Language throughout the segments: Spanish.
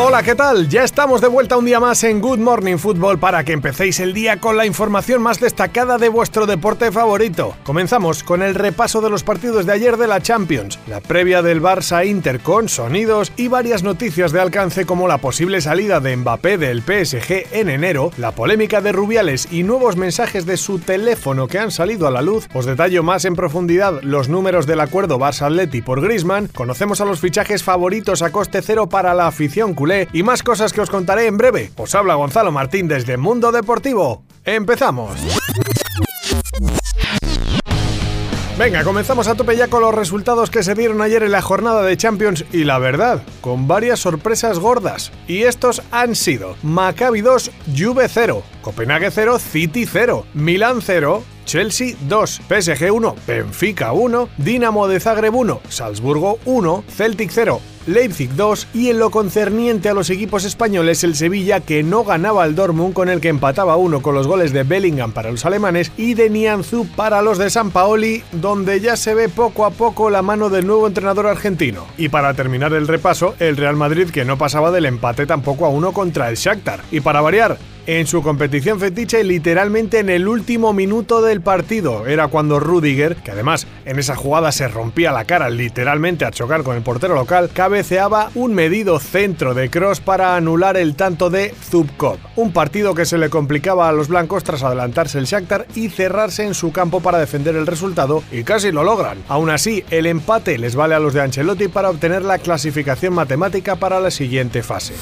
Hola, ¿qué tal? Ya estamos de vuelta un día más en Good Morning Football para que empecéis el día con la información más destacada de vuestro deporte favorito. Comenzamos con el repaso de los partidos de ayer de la Champions, la previa del Barça Inter con sonidos y varias noticias de alcance como la posible salida de Mbappé del PSG en enero, la polémica de Rubiales y nuevos mensajes de su teléfono que han salido a la luz. Os detallo más en profundidad los números del acuerdo Barça-Atleti por Griezmann, conocemos a los fichajes favoritos a coste cero para la afición culé y más cosas que os contaré en breve. Os habla Gonzalo Martín desde Mundo Deportivo. ¡Empezamos! Venga, comenzamos a tope ya con los resultados que se dieron ayer en la jornada de Champions y la verdad, con varias sorpresas gordas. Y estos han sido Maccabi 2, Juve 0, Copenhague 0, City 0, Milán 0, Chelsea 2, PSG 1, Benfica 1, Dinamo de Zagreb 1, Salzburgo 1, Celtic 0, Leipzig 2 y en lo concerniente a los equipos españoles el Sevilla que no ganaba al Dortmund con el que empataba uno con los goles de Bellingham para los alemanes y de Nianzú para los de San Paoli donde ya se ve poco a poco la mano del nuevo entrenador argentino. Y para terminar el repaso, el Real Madrid que no pasaba del empate tampoco a uno contra el Shakhtar. Y para variar, en su competición fetiche literalmente en el último minuto del partido. Era cuando Rudiger, que además en esa jugada se rompía la cara literalmente a chocar con el portero local, cabeceaba un medido centro de cross para anular el tanto de Zubkov. Un partido que se le complicaba a los blancos tras adelantarse el Shakhtar y cerrarse en su campo para defender el resultado y casi lo logran. Aún así, el empate les vale a los de Ancelotti para obtener la clasificación matemática para la siguiente fase.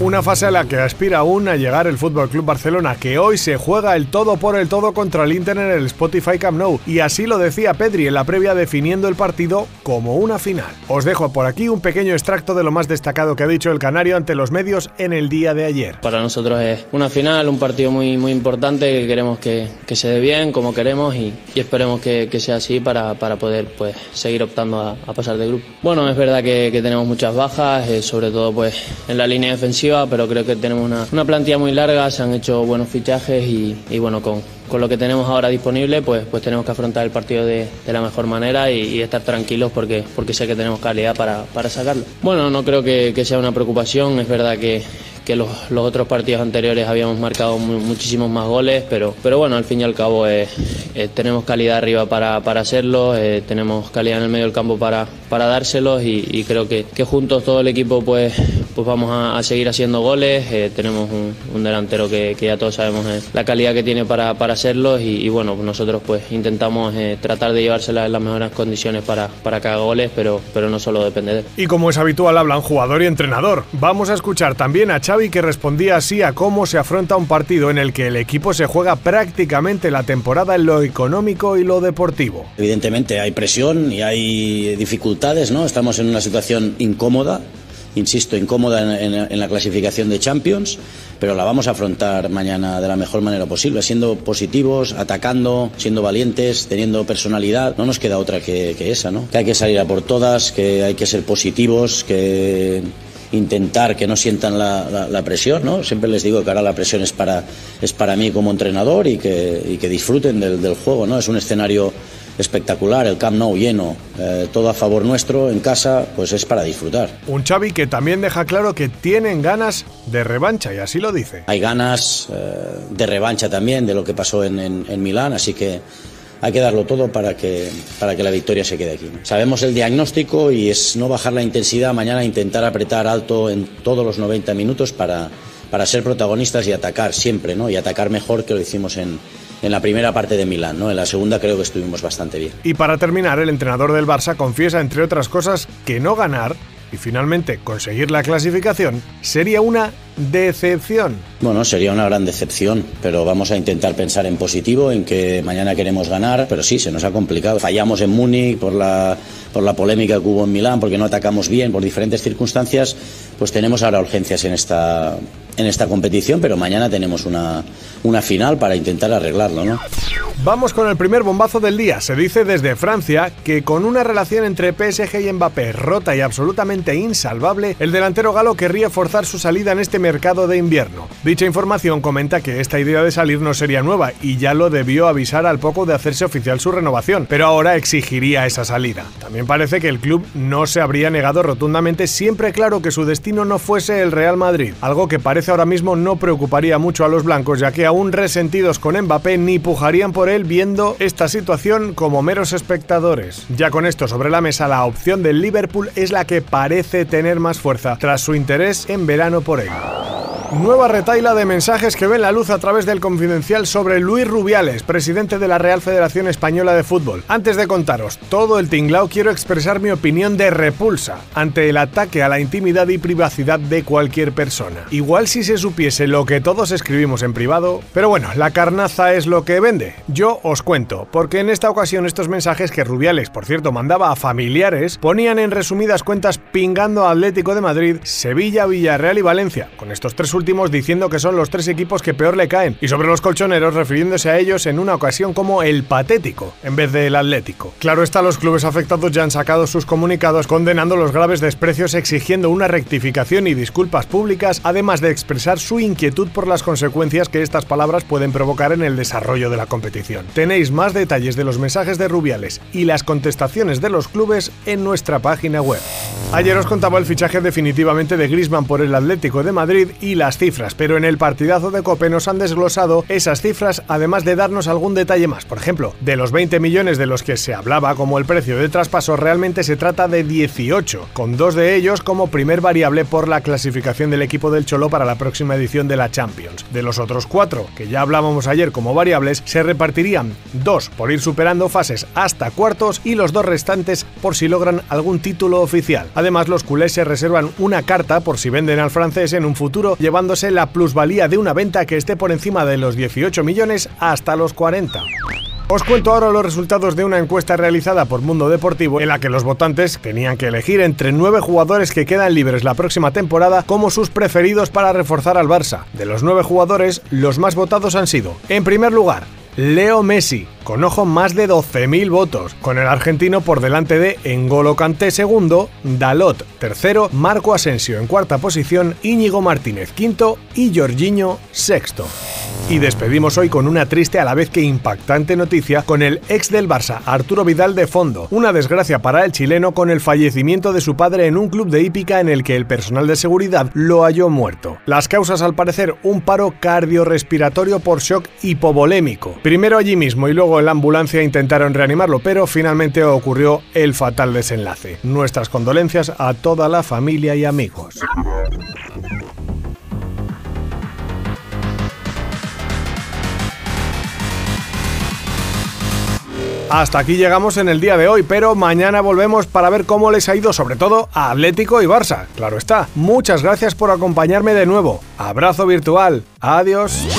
Una fase a la que aspira aún a llegar el Fútbol Club Barcelona, que hoy se juega el todo por el todo contra el Inter en el Spotify Camp Nou, y así lo decía Pedri en la previa definiendo el partido como una final. Os dejo por aquí un pequeño extracto de lo más destacado que ha dicho el canario ante los medios en el día de ayer. Para nosotros es una final, un partido muy, muy importante que queremos que, que se dé bien, como queremos, y, esperemos que, sea así para, para poder pues, seguir optando a, pasar de grupo. Bueno, es verdad que, que tenemos muchas bajas, eh, sobre todo pues, en la línea defensiva pero creo que tenemos una, una plantilla muy larga, se han hecho buenos fichajes y, y bueno, con, con lo que tenemos ahora disponible, pues, pues tenemos que afrontar el partido de, de la mejor manera y, estar tranquilos porque, porque sé que tenemos calidad para, para sacarlo. Bueno, no creo que, sea una preocupación, es verdad que, que los, los, otros partidos anteriores habíamos marcado muy, muchísimos más goles, pero, pero bueno, al fin y al cabo eh, eh, tenemos calidad arriba para, para hacerlo, eh, tenemos calidad en el medio del campo para, para dárselos y, creo que, juntos todo el equipo pues, pues vamos a, a seguir haciendo goles, tenemos un, un delantero que, que, ya todos sabemos la calidad que tiene para, para hacerlos y, y, bueno, nosotros pues intentamos tratar de llevársela en las mejores condiciones para, para que haga goles, pero, pero no solo depende de él. Y como es habitual hablan jugador y entrenador, vamos a escuchar también a Xavi que respondía así a cómo se afronta un partido en el que el equipo se juega prácticamente la temporada en lo económico y lo deportivo. Evidentemente hay presión y hay dificultades, ¿no? Estamos en una situación incómoda, insisto, incómoda en, la clasificación de Champions, pero la vamos a afrontar mañana de la mejor manera posible, siendo positivos, atacando, siendo valientes, teniendo personalidad. No nos queda otra que, esa, ¿no? Que hay que salir a por todas, que hay que ser positivos, que intentar que no sientan la, presión, ¿no? Siempre les digo que ahora la presión es para, es para mí como entrenador y que, que disfruten del, del, juego, ¿no? Es un escenario espectacular, el Camp Nou lleno, eh, todo a favor nuestro en casa, pues es para disfrutar. Un Xavi que también deja claro que tienen ganas de revancha y así lo dice. Hay ganas eh, de revancha también de lo que pasó en, en, en Milán, así que hay que darlo todo para que, para que la victoria se quede aquí. Sabemos el diagnóstico y es no bajar la intensidad, mañana intentar apretar alto en todos los 90 minutos para, para ser protagonistas y atacar siempre, ¿no? Y atacar mejor que lo hicimos en, en la primera parte de Milán, ¿no? En la segunda creo que estuvimos bastante bien. Y para terminar, el entrenador del Barça confiesa, entre otras cosas, que no ganar y finalmente conseguir la clasificación sería una decepción. Bueno, sería una gran decepción, pero vamos a intentar pensar en positivo, en que mañana queremos ganar, pero sí, se nos ha complicado. Fallamos en Múnich por la, por la polémica que hubo en Milán, porque no atacamos bien, por diferentes circunstancias, pues tenemos ahora urgencias en esta en esta competición, pero mañana tenemos una, una final para intentar arreglarlo, ¿no? Vamos con el primer bombazo del día. Se dice desde Francia que con una relación entre PSG y Mbappé rota y absolutamente insalvable, el delantero galo querría forzar su salida en este mercado de invierno. Dicha información comenta que esta idea de salir no sería nueva y ya lo debió avisar al poco de hacerse oficial su renovación, pero ahora exigiría esa salida. También parece que el club no se habría negado rotundamente siempre claro que su destino no fuese el Real Madrid, algo que parece ahora mismo no preocuparía mucho a los blancos ya que aún resentidos con Mbappé ni pujarían por él viendo esta situación como meros espectadores. Ya con esto sobre la mesa, la opción del Liverpool es la que parece tener más fuerza, tras su interés en verano por él. Nueva retaila de mensajes que ven la luz a través del confidencial sobre Luis Rubiales, presidente de la Real Federación Española de Fútbol. Antes de contaros todo el tinglao, quiero expresar mi opinión de repulsa ante el ataque a la intimidad y privacidad de cualquier persona. Igual si se supiese lo que todos escribimos en privado, pero bueno, la carnaza es lo que vende. Yo os cuento, porque en esta ocasión estos mensajes que Rubiales, por cierto, mandaba a familiares, ponían en resumidas cuentas pingando a Atlético de Madrid, Sevilla, Villarreal y Valencia, con estos tres últimos diciendo que son los tres equipos que peor le caen, y sobre los colchoneros refiriéndose a ellos en una ocasión como el patético, en vez del atlético. Claro está, los clubes afectados ya han sacado sus comunicados condenando los graves desprecios, exigiendo una rectificación y disculpas públicas, además de expresar su inquietud por las consecuencias que estas palabras pueden provocar en el desarrollo de la competición. Tenéis más detalles de los mensajes de Rubiales y las contestaciones de los clubes en nuestra página web. Ayer os contaba el fichaje definitivamente de Griezmann por el Atlético de Madrid y las cifras, pero en el partidazo de Cope nos han desglosado esas cifras además de darnos algún detalle más. Por ejemplo, de los 20 millones de los que se hablaba como el precio de traspaso, realmente se trata de 18, con dos de ellos como primer variable por la clasificación del equipo del Cholo para la próxima edición de la Champions. De los otros cuatro, que ya hablábamos ayer como variables, se repartirían dos por ir superando fases hasta cuartos y los dos restantes por si logran algún título oficial. Además, los culés se reservan una carta por si venden al francés en un futuro, la plusvalía de una venta que esté por encima de los 18 millones hasta los 40. Os cuento ahora los resultados de una encuesta realizada por Mundo Deportivo en la que los votantes tenían que elegir entre nueve jugadores que quedan libres la próxima temporada como sus preferidos para reforzar al Barça. De los nueve jugadores, los más votados han sido, en primer lugar, Leo Messi, con ojo más de 12.000 votos, con el argentino por delante de Engolo Kanté segundo, Dalot tercero, Marco Asensio en cuarta posición, Íñigo Martínez quinto y Jorginho sexto. Y despedimos hoy con una triste a la vez que impactante noticia con el ex del Barça, Arturo Vidal de fondo. Una desgracia para el chileno con el fallecimiento de su padre en un club de hípica en el que el personal de seguridad lo halló muerto. Las causas al parecer un paro cardiorrespiratorio por shock hipovolémico. Primero allí mismo y luego en la ambulancia intentaron reanimarlo, pero finalmente ocurrió el fatal desenlace. Nuestras condolencias a toda la familia y amigos. Hasta aquí llegamos en el día de hoy, pero mañana volvemos para ver cómo les ha ido sobre todo a Atlético y Barça. Claro está. Muchas gracias por acompañarme de nuevo. Abrazo virtual. Adiós.